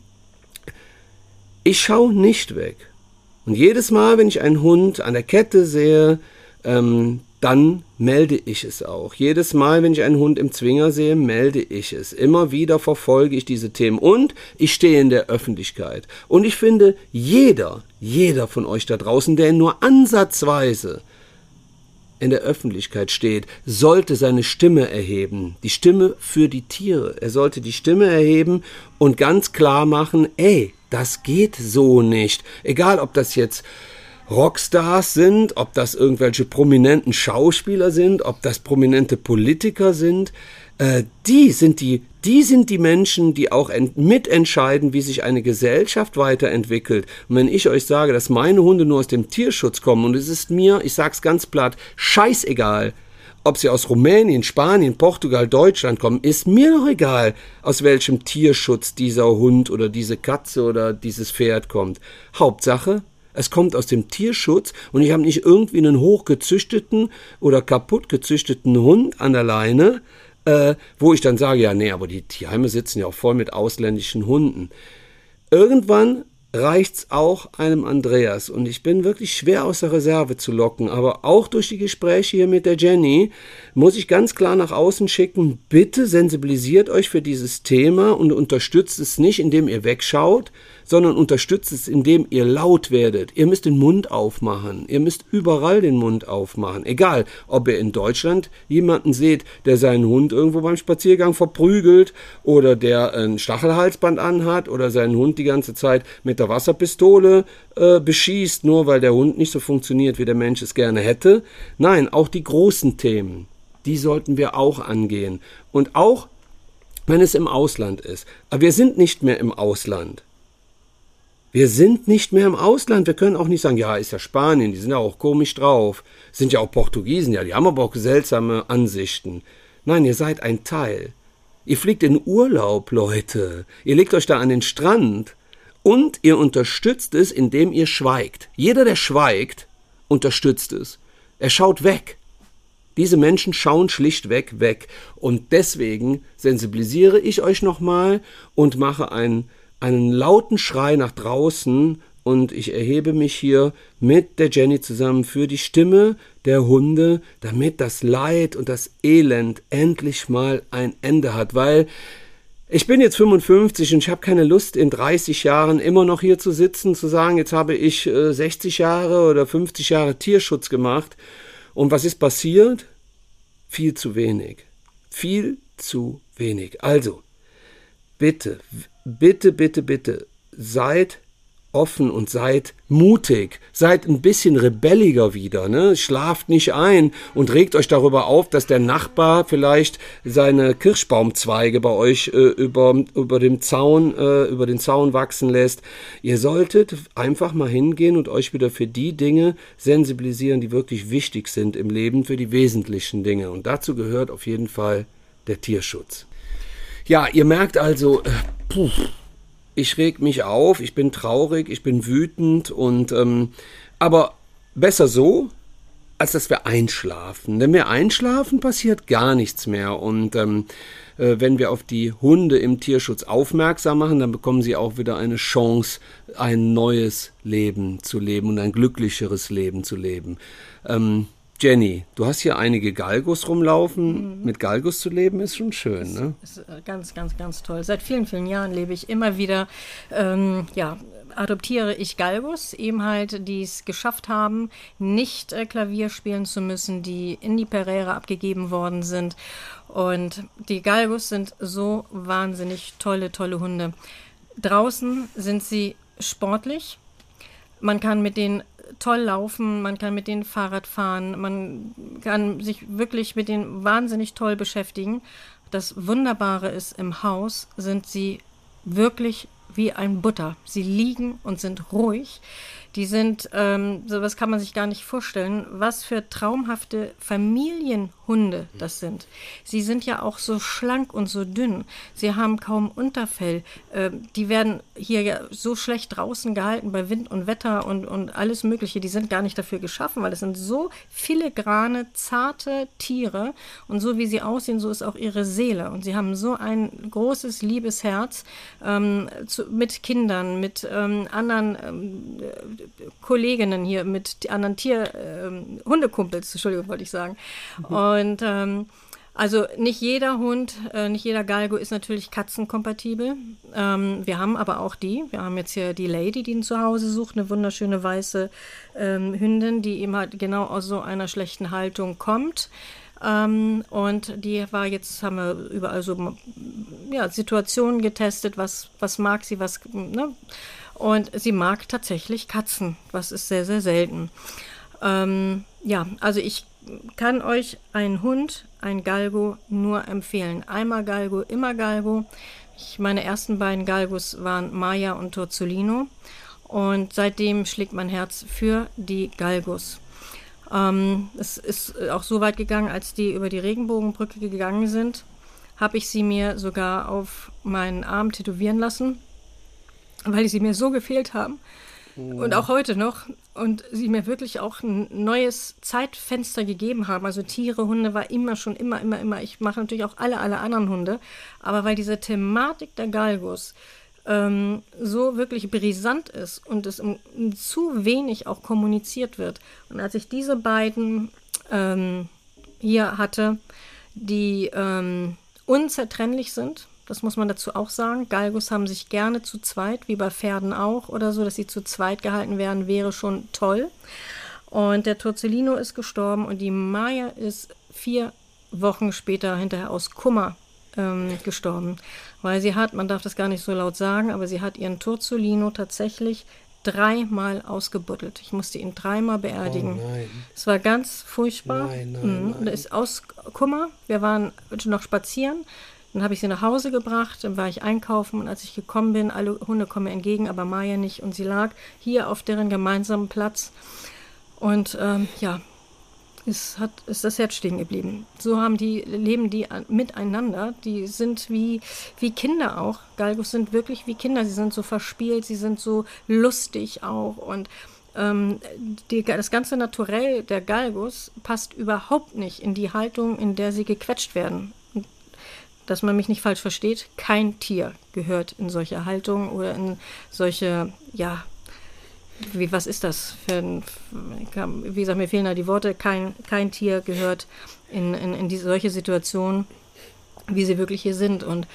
ich schaue nicht weg. Und jedes Mal, wenn ich einen Hund an der Kette sehe, ähm, dann melde ich es auch. Jedes Mal, wenn ich einen Hund im Zwinger sehe, melde ich es. Immer wieder verfolge ich diese Themen und ich stehe in der Öffentlichkeit. Und ich finde, jeder, jeder von euch da draußen, der nur ansatzweise in der Öffentlichkeit steht, sollte seine Stimme erheben, die Stimme für die Tiere. Er sollte die Stimme erheben und ganz klar machen, ey, das geht so nicht. Egal, ob das jetzt Rockstars sind, ob das irgendwelche prominenten Schauspieler sind, ob das prominente Politiker sind, äh, die sind die, die sind die Menschen, die auch mitentscheiden, wie sich eine Gesellschaft weiterentwickelt. Und wenn ich euch sage, dass meine Hunde nur aus dem Tierschutz kommen und es ist mir, ich sag's ganz platt, scheißegal, ob sie aus Rumänien, Spanien, Portugal, Deutschland kommen, ist mir doch egal, aus welchem Tierschutz dieser Hund oder diese Katze oder dieses Pferd kommt. Hauptsache, es kommt aus dem Tierschutz und ich habe nicht irgendwie einen hochgezüchteten oder kaputt gezüchteten Hund an der Leine, äh, wo ich dann sage, ja, nee, aber die Tierheime sitzen ja auch voll mit ausländischen Hunden. Irgendwann reicht's auch einem Andreas. Und ich bin wirklich schwer aus der Reserve zu locken. Aber auch durch die Gespräche hier mit der Jenny muss ich ganz klar nach außen schicken, bitte sensibilisiert euch für dieses Thema und unterstützt es nicht, indem ihr wegschaut, sondern unterstützt es, indem ihr laut werdet. Ihr müsst den Mund aufmachen. Ihr müsst überall den Mund aufmachen. Egal, ob ihr in Deutschland jemanden seht, der seinen Hund irgendwo beim Spaziergang verprügelt oder der ein Stachelhalsband anhat oder seinen Hund die ganze Zeit mit der Wasserpistole äh, beschießt, nur weil der Hund nicht so funktioniert, wie der Mensch es gerne hätte. Nein, auch die großen Themen, die sollten wir auch angehen. Und auch wenn es im Ausland ist. Aber wir sind nicht mehr im Ausland. Wir sind nicht mehr im Ausland. Wir können auch nicht sagen, ja, ist ja Spanien, die sind ja auch komisch drauf. Sind ja auch Portugiesen, ja, die haben aber auch seltsame Ansichten. Nein, ihr seid ein Teil. Ihr fliegt in Urlaub, Leute. Ihr legt euch da an den Strand und ihr unterstützt es, indem ihr schweigt. Jeder, der schweigt, unterstützt es. Er schaut weg. Diese Menschen schauen schlichtweg weg. Und deswegen sensibilisiere ich euch nochmal und mache ein einen lauten Schrei nach draußen und ich erhebe mich hier mit der Jenny zusammen für die Stimme der Hunde, damit das Leid und das Elend endlich mal ein Ende hat, weil ich bin jetzt 55 und ich habe keine Lust, in 30 Jahren immer noch hier zu sitzen, zu sagen, jetzt habe ich äh, 60 Jahre oder 50 Jahre Tierschutz gemacht. Und was ist passiert? Viel zu wenig. Viel zu wenig. Also, bitte, bitte, bitte, bitte, seid offen und seid mutig, seid ein bisschen rebelliger wieder, ne? Schlaft nicht ein und regt euch darüber auf, dass der Nachbar vielleicht seine Kirschbaumzweige bei euch äh, über, über dem Zaun, äh, über den Zaun wachsen lässt. Ihr solltet einfach mal hingehen und euch wieder für die Dinge sensibilisieren, die wirklich wichtig sind im Leben, für die wesentlichen Dinge. Und dazu gehört auf jeden Fall der Tierschutz. Ja, ihr merkt also, äh, puh, ich reg mich auf, ich bin traurig, ich bin wütend und ähm, aber besser so als dass wir einschlafen. Wenn wir einschlafen, passiert gar nichts mehr. Und ähm, äh, wenn wir auf die Hunde im Tierschutz aufmerksam machen, dann bekommen sie auch wieder eine Chance, ein neues Leben zu leben und ein glücklicheres Leben zu leben. Ähm, Jenny, du hast hier einige Galgos rumlaufen. Mhm. Mit Galgos zu leben ist schon schön, ne?
Das ist äh, ganz, ganz, ganz toll. Seit vielen, vielen Jahren lebe ich immer wieder, ähm, ja, adoptiere ich Galgos, eben halt, die es geschafft haben, nicht äh, Klavier spielen zu müssen, die in die Pereira abgegeben worden sind. Und die Galgos sind so wahnsinnig tolle, tolle Hunde. Draußen sind sie sportlich. Man kann mit denen toll laufen, man kann mit denen Fahrrad fahren, man kann sich wirklich mit denen wahnsinnig toll beschäftigen. Das Wunderbare ist, im Haus sind sie wirklich wie ein Butter. Sie liegen und sind ruhig. Die sind, ähm, sowas kann man sich gar nicht vorstellen, was für traumhafte Familienhunde das sind. Sie sind ja auch so schlank und so dünn. Sie haben kaum Unterfell. Äh, die werden hier ja so schlecht draußen gehalten bei Wind und Wetter und, und alles Mögliche. Die sind gar nicht dafür geschaffen, weil es sind so filigrane, zarte Tiere. Und so wie sie aussehen, so ist auch ihre Seele. Und sie haben so ein großes, liebes Herz ähm, zu, mit Kindern, mit ähm, anderen ähm, Kolleginnen hier, mit anderen Tier, ähm, Hundekumpels, Entschuldigung, wollte ich sagen. Mhm. Und ähm, also nicht jeder Hund, äh, nicht jeder Galgo ist natürlich katzenkompatibel. Ähm, wir haben aber auch die. Wir haben jetzt hier die Lady, die ihn zu Hause sucht, eine wunderschöne weiße ähm, Hündin, die eben halt genau aus so einer schlechten Haltung kommt. Ähm, und die war jetzt, haben wir überall so ja, Situationen getestet, was, was mag sie, was, ne? Und sie mag tatsächlich Katzen, was ist sehr, sehr selten. Ähm, ja, also ich kann euch einen Hund, ein Galgo, nur empfehlen. Einmal Galgo, immer Galgo. Ich, meine ersten beiden Galgos waren Maya und Torzolino. Und seitdem schlägt mein Herz für die Galgos. Ähm, es ist auch so weit gegangen, als die über die Regenbogenbrücke gegangen sind, habe ich sie mir sogar auf meinen Arm tätowieren lassen weil sie mir so gefehlt haben. Und auch heute noch. Und sie mir wirklich auch ein neues Zeitfenster gegeben haben. Also Tiere, Hunde war immer schon, immer, immer, immer. Ich mache natürlich auch alle, alle anderen Hunde. Aber weil diese Thematik der Galgos ähm, so wirklich brisant ist und es im, zu wenig auch kommuniziert wird. Und als ich diese beiden ähm, hier hatte, die ähm, unzertrennlich sind, das muss man dazu auch sagen. Galgos haben sich gerne zu zweit, wie bei Pferden auch oder so, dass sie zu zweit gehalten werden, wäre schon toll. Und der Torzellino ist gestorben und die Maya ist vier Wochen später hinterher aus Kummer ähm, gestorben. Weil sie hat, man darf das gar nicht so laut sagen, aber sie hat ihren Torzolino tatsächlich dreimal ausgebuddelt. Ich musste ihn dreimal beerdigen. Oh es war ganz furchtbar. Nein, nein, mhm. nein. ist aus Kummer. Wir waren noch spazieren. Dann habe ich sie nach Hause gebracht, dann war ich einkaufen und als ich gekommen bin, alle Hunde kommen mir entgegen, aber Maya nicht. Und sie lag hier auf deren gemeinsamen Platz. Und ähm, ja, ist, hat, ist das Herz stehen geblieben. So haben die, leben die miteinander. Die sind wie, wie Kinder auch. Galgos sind wirklich wie Kinder. Sie sind so verspielt, sie sind so lustig auch. Und ähm, die, das ganze Naturell der Galgos passt überhaupt nicht in die Haltung, in der sie gequetscht werden dass man mich nicht falsch versteht, kein Tier gehört in solche Haltung oder in solche, ja, wie, was ist das für ein, wie gesagt, mir fehlen da die Worte, kein, kein Tier gehört in, in, in diese, solche Situationen, wie sie wirklich hier sind. Und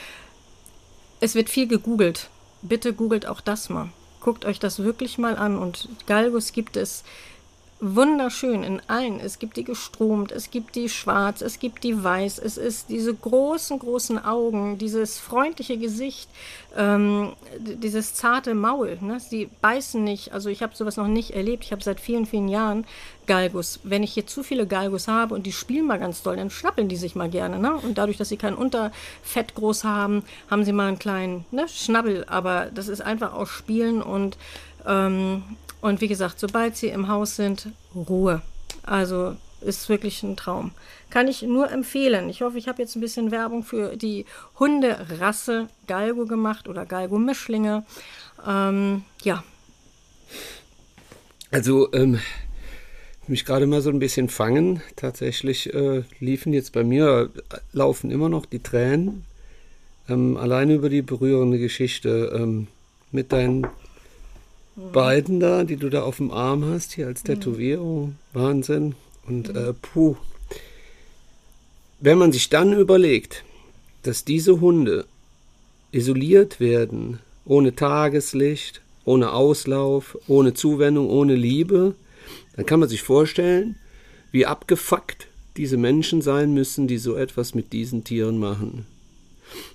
es wird viel gegoogelt. Bitte googelt auch das mal. Guckt euch das wirklich mal an. Und Galgus gibt es wunderschön in allen. Es gibt die gestromt, es gibt die schwarz, es gibt die weiß. Es ist diese großen, großen Augen, dieses freundliche Gesicht, ähm, dieses zarte Maul. Ne? Sie beißen nicht. Also ich habe sowas noch nicht erlebt. Ich habe seit vielen, vielen Jahren Galgus. Wenn ich hier zu viele Galgus habe und die spielen mal ganz doll, dann schnappeln die sich mal gerne. Ne? Und dadurch, dass sie kein Unterfett groß haben, haben sie mal einen kleinen ne, Schnabbel. Aber das ist einfach auch Spielen und ähm, und wie gesagt, sobald sie im Haus sind, Ruhe. Also ist wirklich ein Traum. Kann ich nur empfehlen. Ich hoffe, ich habe jetzt ein bisschen Werbung für die Hunderasse Galgo gemacht oder Galgo-Mischlinge. Ähm, ja.
Also, ähm, mich gerade mal so ein bisschen fangen. Tatsächlich äh, liefen jetzt bei mir, laufen immer noch die Tränen. Ähm, alleine über die berührende Geschichte ähm, mit deinen. Beiden da, die du da auf dem Arm hast, hier als mhm. Tätowierung. Wahnsinn. Und mhm. äh, puh. Wenn man sich dann überlegt, dass diese Hunde isoliert werden, ohne Tageslicht, ohne Auslauf, ohne Zuwendung, ohne Liebe, dann kann man sich vorstellen, wie abgefuckt diese Menschen sein müssen, die so etwas mit diesen Tieren machen.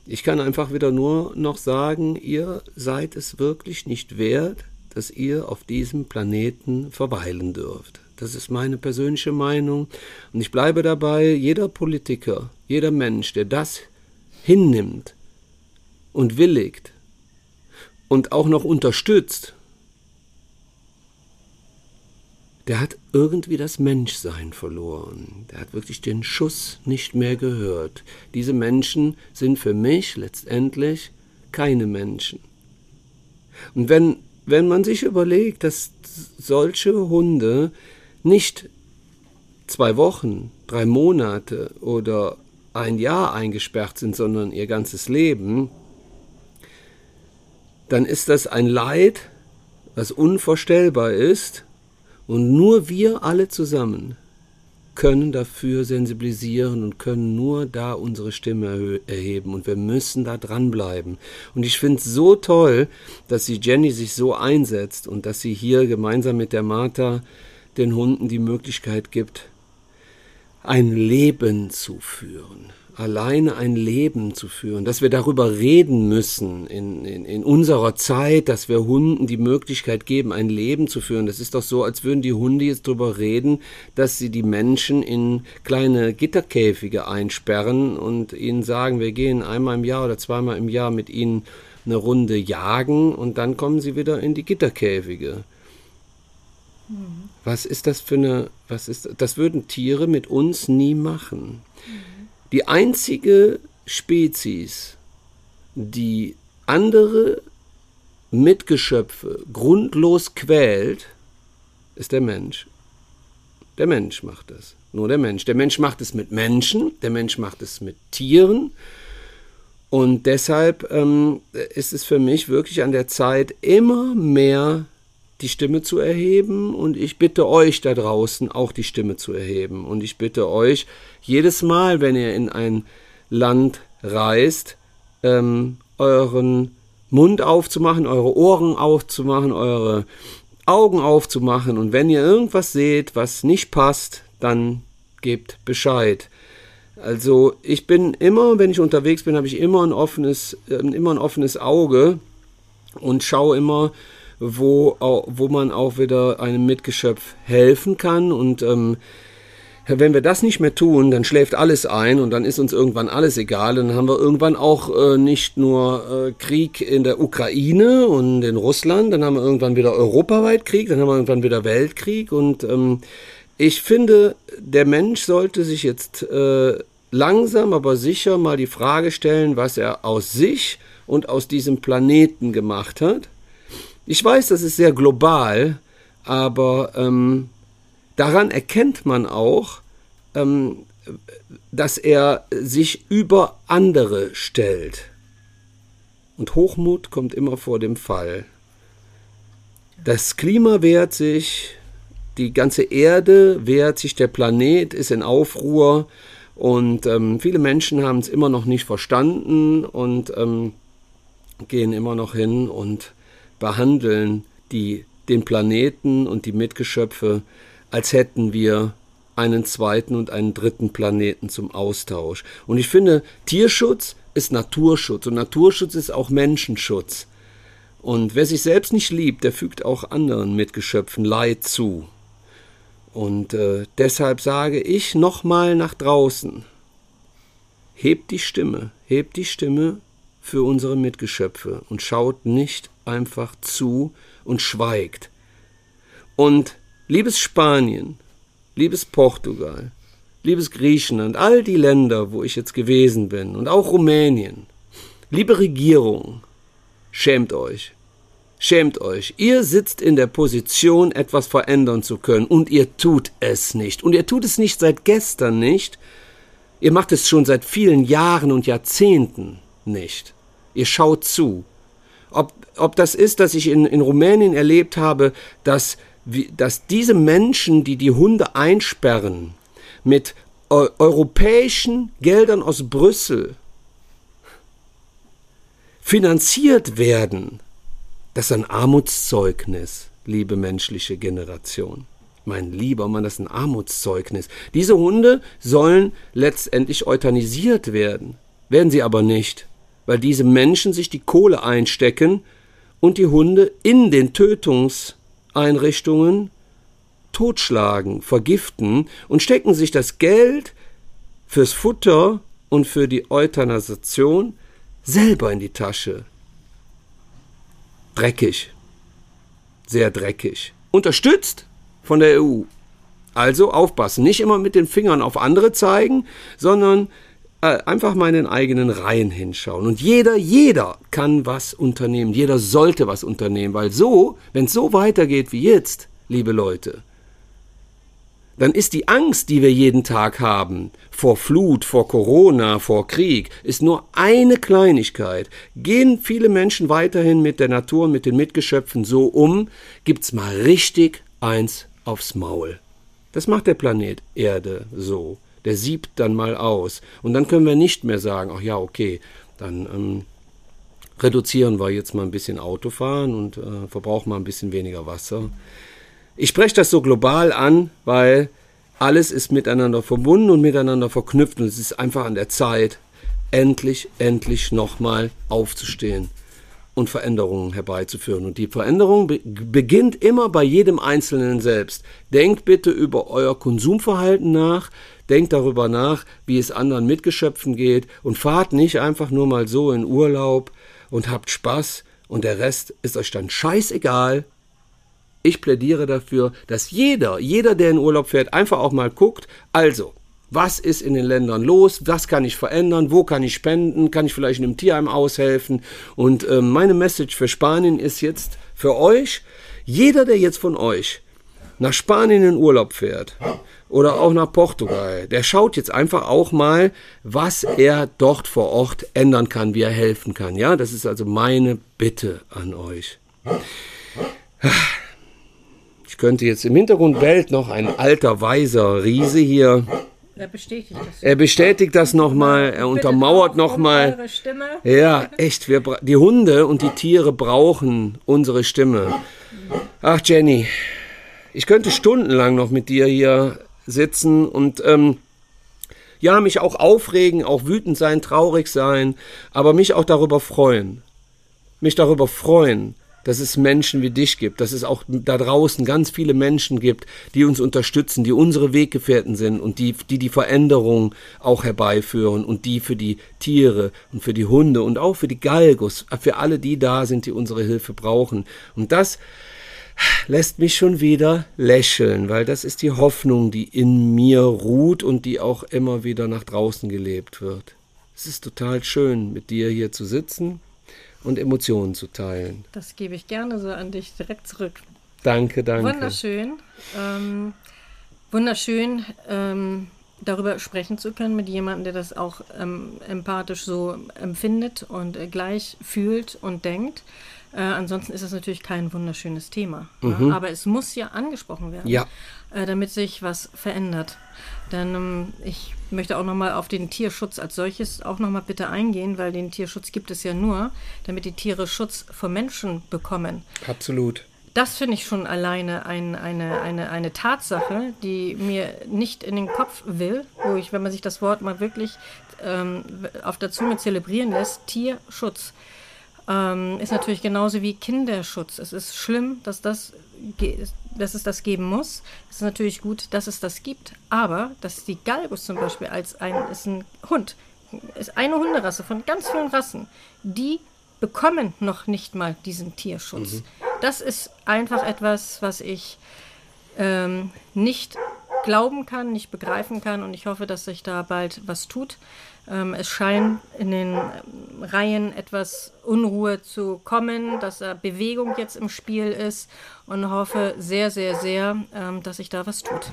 Ich kann einfach wieder nur noch sagen, ihr seid es wirklich nicht wert, dass ihr auf diesem Planeten verweilen dürft. Das ist meine persönliche Meinung. Und ich bleibe dabei, jeder Politiker, jeder Mensch, der das hinnimmt und willigt und auch noch unterstützt, der hat irgendwie das Menschsein verloren. Der hat wirklich den Schuss nicht mehr gehört. Diese Menschen sind für mich letztendlich keine Menschen. Und wenn, wenn man sich überlegt, dass solche Hunde nicht zwei Wochen, drei Monate oder ein Jahr eingesperrt sind, sondern ihr ganzes Leben, dann ist das ein Leid, was unvorstellbar ist. Und nur wir alle zusammen können dafür sensibilisieren und können nur da unsere Stimme erheben und wir müssen da dranbleiben. Und ich finde es so toll, dass die Jenny sich so einsetzt und dass sie hier gemeinsam mit der Martha den Hunden die Möglichkeit gibt, ein Leben zu führen alleine ein Leben zu führen, dass wir darüber reden müssen in, in, in unserer Zeit, dass wir Hunden die Möglichkeit geben, ein Leben zu führen. Das ist doch so, als würden die Hunde jetzt darüber reden, dass sie die Menschen in kleine Gitterkäfige einsperren und ihnen sagen, wir gehen einmal im Jahr oder zweimal im Jahr mit ihnen eine Runde jagen und dann kommen sie wieder in die Gitterkäfige. Mhm. Was ist das für eine, was ist, das würden Tiere mit uns nie machen. Die einzige Spezies, die andere Mitgeschöpfe grundlos quält, ist der Mensch. Der Mensch macht das. Nur der Mensch. Der Mensch macht es mit Menschen, der Mensch macht es mit Tieren. Und deshalb ähm, ist es für mich wirklich an der Zeit, immer mehr die Stimme zu erheben und ich bitte euch da draußen auch die Stimme zu erheben und ich bitte euch jedes Mal, wenn ihr in ein Land reist, ähm, euren Mund aufzumachen, eure Ohren aufzumachen, eure Augen aufzumachen und wenn ihr irgendwas seht, was nicht passt, dann gebt Bescheid. Also ich bin immer, wenn ich unterwegs bin, habe ich immer ein offenes, äh, immer ein offenes Auge und schaue immer, wo, wo man auch wieder einem Mitgeschöpf helfen kann. Und ähm, wenn wir das nicht mehr tun, dann schläft alles ein und dann ist uns irgendwann alles egal. Dann haben wir irgendwann auch äh, nicht nur äh, Krieg in der Ukraine und in Russland, dann haben wir irgendwann wieder europaweit Krieg, dann haben wir irgendwann wieder Weltkrieg. Und ähm, ich finde, der Mensch sollte sich jetzt äh, langsam, aber sicher mal die Frage stellen, was er aus sich und aus diesem Planeten gemacht hat ich weiß, das ist sehr global, aber ähm, daran erkennt man auch, ähm, dass er sich über andere stellt. Und Hochmut kommt immer vor dem Fall. Das Klima wehrt sich, die ganze Erde wehrt sich, der Planet ist in Aufruhr und ähm, viele Menschen haben es immer noch nicht verstanden und ähm, gehen immer noch hin und behandeln die, den Planeten und die Mitgeschöpfe, als hätten wir einen zweiten und einen dritten Planeten zum Austausch. Und ich finde, Tierschutz ist Naturschutz und Naturschutz ist auch Menschenschutz. Und wer sich selbst nicht liebt, der fügt auch anderen Mitgeschöpfen Leid zu. Und äh, deshalb sage ich nochmal nach draußen, hebt die Stimme, hebt die Stimme für unsere Mitgeschöpfe und schaut nicht einfach zu und schweigt. Und liebes Spanien, liebes Portugal, liebes Griechenland, all die Länder, wo ich jetzt gewesen bin und auch Rumänien, liebe Regierung, schämt euch. Schämt euch. Ihr sitzt in der Position, etwas verändern zu können, und ihr tut es nicht. Und ihr tut es nicht seit gestern nicht. Ihr macht es schon seit vielen Jahren und Jahrzehnten nicht. Ihr schaut zu. Ob, ob das ist, dass ich in, in Rumänien erlebt habe, dass, dass diese Menschen, die die Hunde einsperren, mit europäischen Geldern aus Brüssel finanziert werden das ist ein Armutszeugnis, liebe menschliche Generation. Mein lieber Mann, das ist ein Armutszeugnis. Diese Hunde sollen letztendlich euthanisiert werden. Werden sie aber nicht, weil diese Menschen sich die Kohle einstecken und die Hunde in den Tötungseinrichtungen totschlagen, vergiften und stecken sich das Geld fürs Futter und für die Euthanasation selber in die Tasche dreckig. Sehr dreckig. Unterstützt von der EU. Also aufpassen, nicht immer mit den Fingern auf andere zeigen, sondern einfach mal in den eigenen Reihen hinschauen. Und jeder, jeder kann was unternehmen, jeder sollte was unternehmen, weil so, wenn es so weitergeht wie jetzt, liebe Leute, dann ist die Angst, die wir jeden Tag haben, vor Flut, vor Corona, vor Krieg, ist nur eine Kleinigkeit. Gehen viele Menschen weiterhin mit der Natur, mit den Mitgeschöpfen so um, gibt's mal richtig eins aufs Maul. Das macht der Planet Erde so. Der siebt dann mal aus. Und dann können wir nicht mehr sagen, ach ja, okay, dann ähm, reduzieren wir jetzt mal ein bisschen Autofahren und äh, verbrauchen mal ein bisschen weniger Wasser. Ich spreche das so global an, weil alles ist miteinander verbunden und miteinander verknüpft und es ist einfach an der Zeit, endlich, endlich nochmal aufzustehen und Veränderungen herbeizuführen. Und die Veränderung be beginnt immer bei jedem Einzelnen selbst. Denkt bitte über euer Konsumverhalten nach, denkt darüber nach, wie es anderen Mitgeschöpfen geht und fahrt nicht einfach nur mal so in Urlaub und habt Spaß und der Rest ist euch dann scheißegal ich plädiere dafür, dass jeder, jeder, der in Urlaub fährt, einfach auch mal guckt, also, was ist in den Ländern los, was kann ich verändern, wo kann ich spenden, kann ich vielleicht in einem Tierheim aushelfen. Und äh, meine Message für Spanien ist jetzt für euch, jeder, der jetzt von euch nach Spanien in Urlaub fährt oder auch nach Portugal, der schaut jetzt einfach auch mal, was er dort vor Ort ändern kann, wie er helfen kann. Ja, das ist also meine Bitte an euch. Ich könnte jetzt im Hintergrund bellt noch ein alter weiser Riese hier.
Er bestätigt das.
Er bestätigt das nochmal, er untermauert nochmal. Ja, echt, wir, die Hunde und die Tiere brauchen unsere Stimme. Ach Jenny, ich könnte stundenlang noch mit dir hier sitzen und ähm, ja, mich auch aufregen, auch wütend sein, traurig sein, aber mich auch darüber freuen. Mich darüber freuen, dass es Menschen wie dich gibt, dass es auch da draußen ganz viele Menschen gibt, die uns unterstützen, die unsere Weggefährten sind und die die, die Veränderung auch herbeiführen und die für die Tiere und für die Hunde und auch für die Galgos, für alle die da sind, die unsere Hilfe brauchen. Und das lässt mich schon wieder lächeln, weil das ist die Hoffnung, die in mir ruht und die auch immer wieder nach draußen gelebt wird. Es ist total schön, mit dir hier zu sitzen und Emotionen zu teilen.
Das gebe ich gerne so an dich direkt zurück.
Danke, danke.
Wunderschön. Ähm, wunderschön, ähm, darüber sprechen zu können mit jemandem, der das auch ähm, empathisch so empfindet und äh, gleich fühlt und denkt. Äh, ansonsten ist es natürlich kein wunderschönes Thema. Mhm. Ne? Aber es muss ja angesprochen werden,
ja.
äh, damit sich was verändert. Denn ähm, ich möchte auch nochmal auf den Tierschutz als solches auch nochmal bitte eingehen, weil den Tierschutz gibt es ja nur, damit die Tiere Schutz vor Menschen bekommen.
Absolut.
Das finde ich schon alleine ein, eine, eine, eine Tatsache, die mir nicht in den Kopf will, wo ich, wenn man sich das Wort mal wirklich ähm, auf der Zunge zelebrieren lässt, Tierschutz ähm, ist natürlich genauso wie Kinderschutz. Es ist schlimm, dass, das dass es das geben muss. Es ist natürlich gut, dass es das gibt, aber dass die Galgus zum Beispiel als ein, ist ein Hund, ist eine Hunderasse von ganz vielen Rassen, die bekommen noch nicht mal diesen Tierschutz. Mhm. Das ist einfach etwas, was ich ähm, nicht glauben kann, nicht begreifen kann und ich hoffe, dass sich da bald was tut. Ähm, es scheinen in den Reihen etwas Unruhe zu kommen, dass da Bewegung jetzt im Spiel ist und hoffe sehr, sehr, sehr, ähm, dass sich da was tut.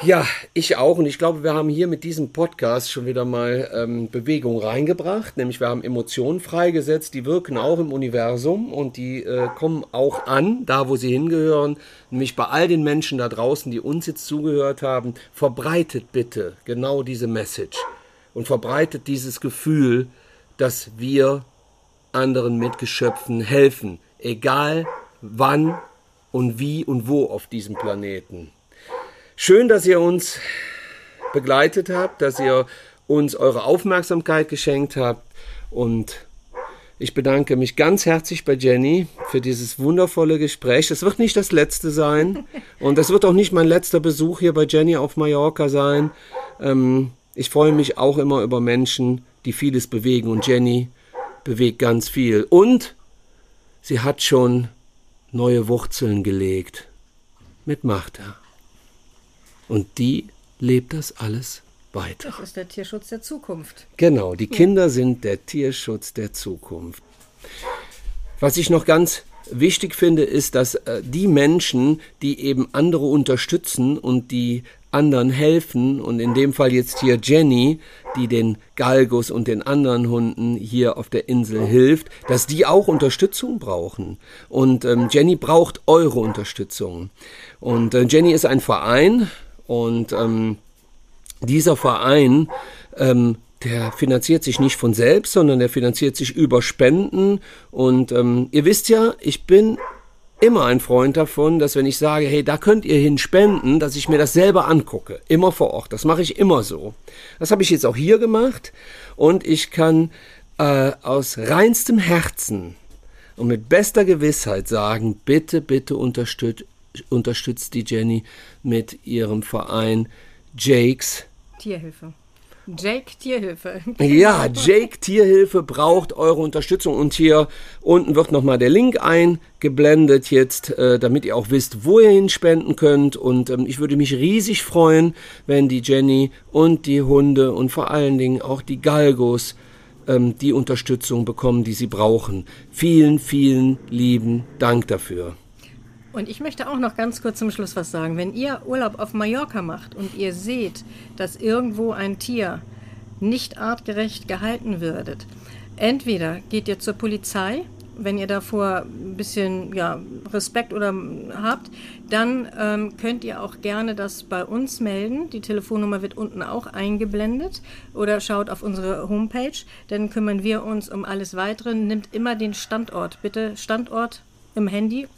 Ja, ich auch. Und ich glaube, wir haben hier mit diesem Podcast schon wieder mal ähm, Bewegung reingebracht. Nämlich wir haben Emotionen freigesetzt, die wirken auch im Universum und die äh, kommen auch an, da wo sie hingehören. Nämlich bei all den Menschen da draußen, die uns jetzt zugehört haben. Verbreitet bitte genau diese Message und verbreitet dieses Gefühl, dass wir anderen Mitgeschöpfen helfen. Egal wann und wie und wo auf diesem Planeten. Schön, dass ihr uns begleitet habt, dass ihr uns eure Aufmerksamkeit geschenkt habt und ich bedanke mich ganz herzlich bei Jenny für dieses wundervolle Gespräch. Es wird nicht das letzte sein <laughs> und es wird auch nicht mein letzter Besuch hier bei Jenny auf Mallorca sein. Ähm, ich freue mich auch immer über Menschen, die vieles bewegen und Jenny bewegt ganz viel. Und sie hat schon neue Wurzeln gelegt mit Martha. Und die lebt das alles weiter.
Das ist der Tierschutz der Zukunft.
Genau, die Kinder sind der Tierschutz der Zukunft. Was ich noch ganz wichtig finde, ist, dass äh, die Menschen, die eben andere unterstützen und die anderen helfen, und in dem Fall jetzt hier Jenny, die den Galgus und den anderen Hunden hier auf der Insel hilft, dass die auch Unterstützung brauchen. Und ähm, Jenny braucht eure Unterstützung. Und äh, Jenny ist ein Verein, und ähm, dieser Verein, ähm, der finanziert sich nicht von selbst, sondern der finanziert sich über Spenden. Und ähm, ihr wisst ja, ich bin immer ein Freund davon, dass wenn ich sage, hey, da könnt ihr hin spenden, dass ich mir das selber angucke, immer vor Ort. Das mache ich immer so. Das habe ich jetzt auch hier gemacht und ich kann äh, aus reinstem Herzen und mit bester Gewissheit sagen, bitte, bitte unterstützt unterstützt die Jenny mit ihrem Verein Jakes
Tierhilfe. Jake Tierhilfe. <laughs>
Ja, Jake Tierhilfe braucht eure Unterstützung und hier unten wird nochmal der Link eingeblendet jetzt, äh, damit ihr auch wisst, wo ihr hinspenden könnt und ähm, ich würde mich riesig freuen, wenn die Jenny und die Hunde und vor allen Dingen auch die Galgos ähm, die Unterstützung bekommen, die sie brauchen. Vielen, vielen lieben Dank dafür.
Und ich möchte auch noch ganz kurz zum Schluss was sagen. Wenn ihr Urlaub auf Mallorca macht und ihr seht, dass irgendwo ein Tier nicht artgerecht gehalten wird, entweder geht ihr zur Polizei, wenn ihr davor ein bisschen ja, Respekt oder habt, dann ähm, könnt ihr auch gerne das bei uns melden. Die Telefonnummer wird unten auch eingeblendet oder schaut auf unsere Homepage. Dann kümmern wir uns um alles Weitere. Nimmt immer den Standort, bitte Standort im Handy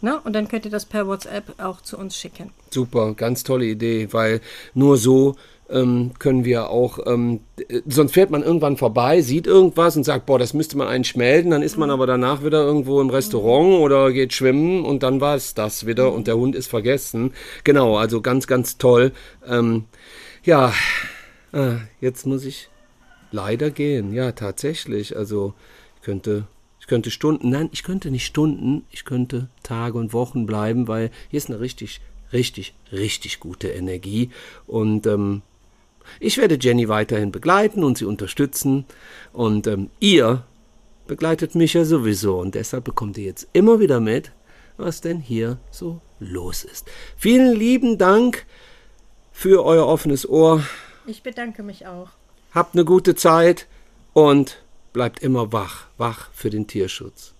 Ne? Und dann könnt ihr das per WhatsApp auch zu uns schicken.
Super, ganz tolle Idee, weil nur so ähm, können wir auch, ähm, sonst fährt man irgendwann vorbei, sieht irgendwas und sagt, boah, das müsste man eigentlich melden, dann ist man mhm. aber danach wieder irgendwo im Restaurant oder geht schwimmen und dann war es das wieder mhm. und der Hund ist vergessen. Genau, also ganz, ganz toll. Ähm, ja, äh, jetzt muss ich leider gehen. Ja, tatsächlich. Also ich könnte könnte Stunden, nein, ich könnte nicht Stunden, ich könnte Tage und Wochen bleiben, weil hier ist eine richtig, richtig, richtig gute Energie. Und ähm, ich werde Jenny weiterhin begleiten und sie unterstützen. Und ähm, ihr begleitet mich ja sowieso. Und deshalb bekommt ihr jetzt immer wieder mit, was denn hier so los ist. Vielen lieben Dank für euer offenes Ohr.
Ich bedanke mich auch.
Habt eine gute Zeit und bleibt immer wach, wach für den Tierschutz.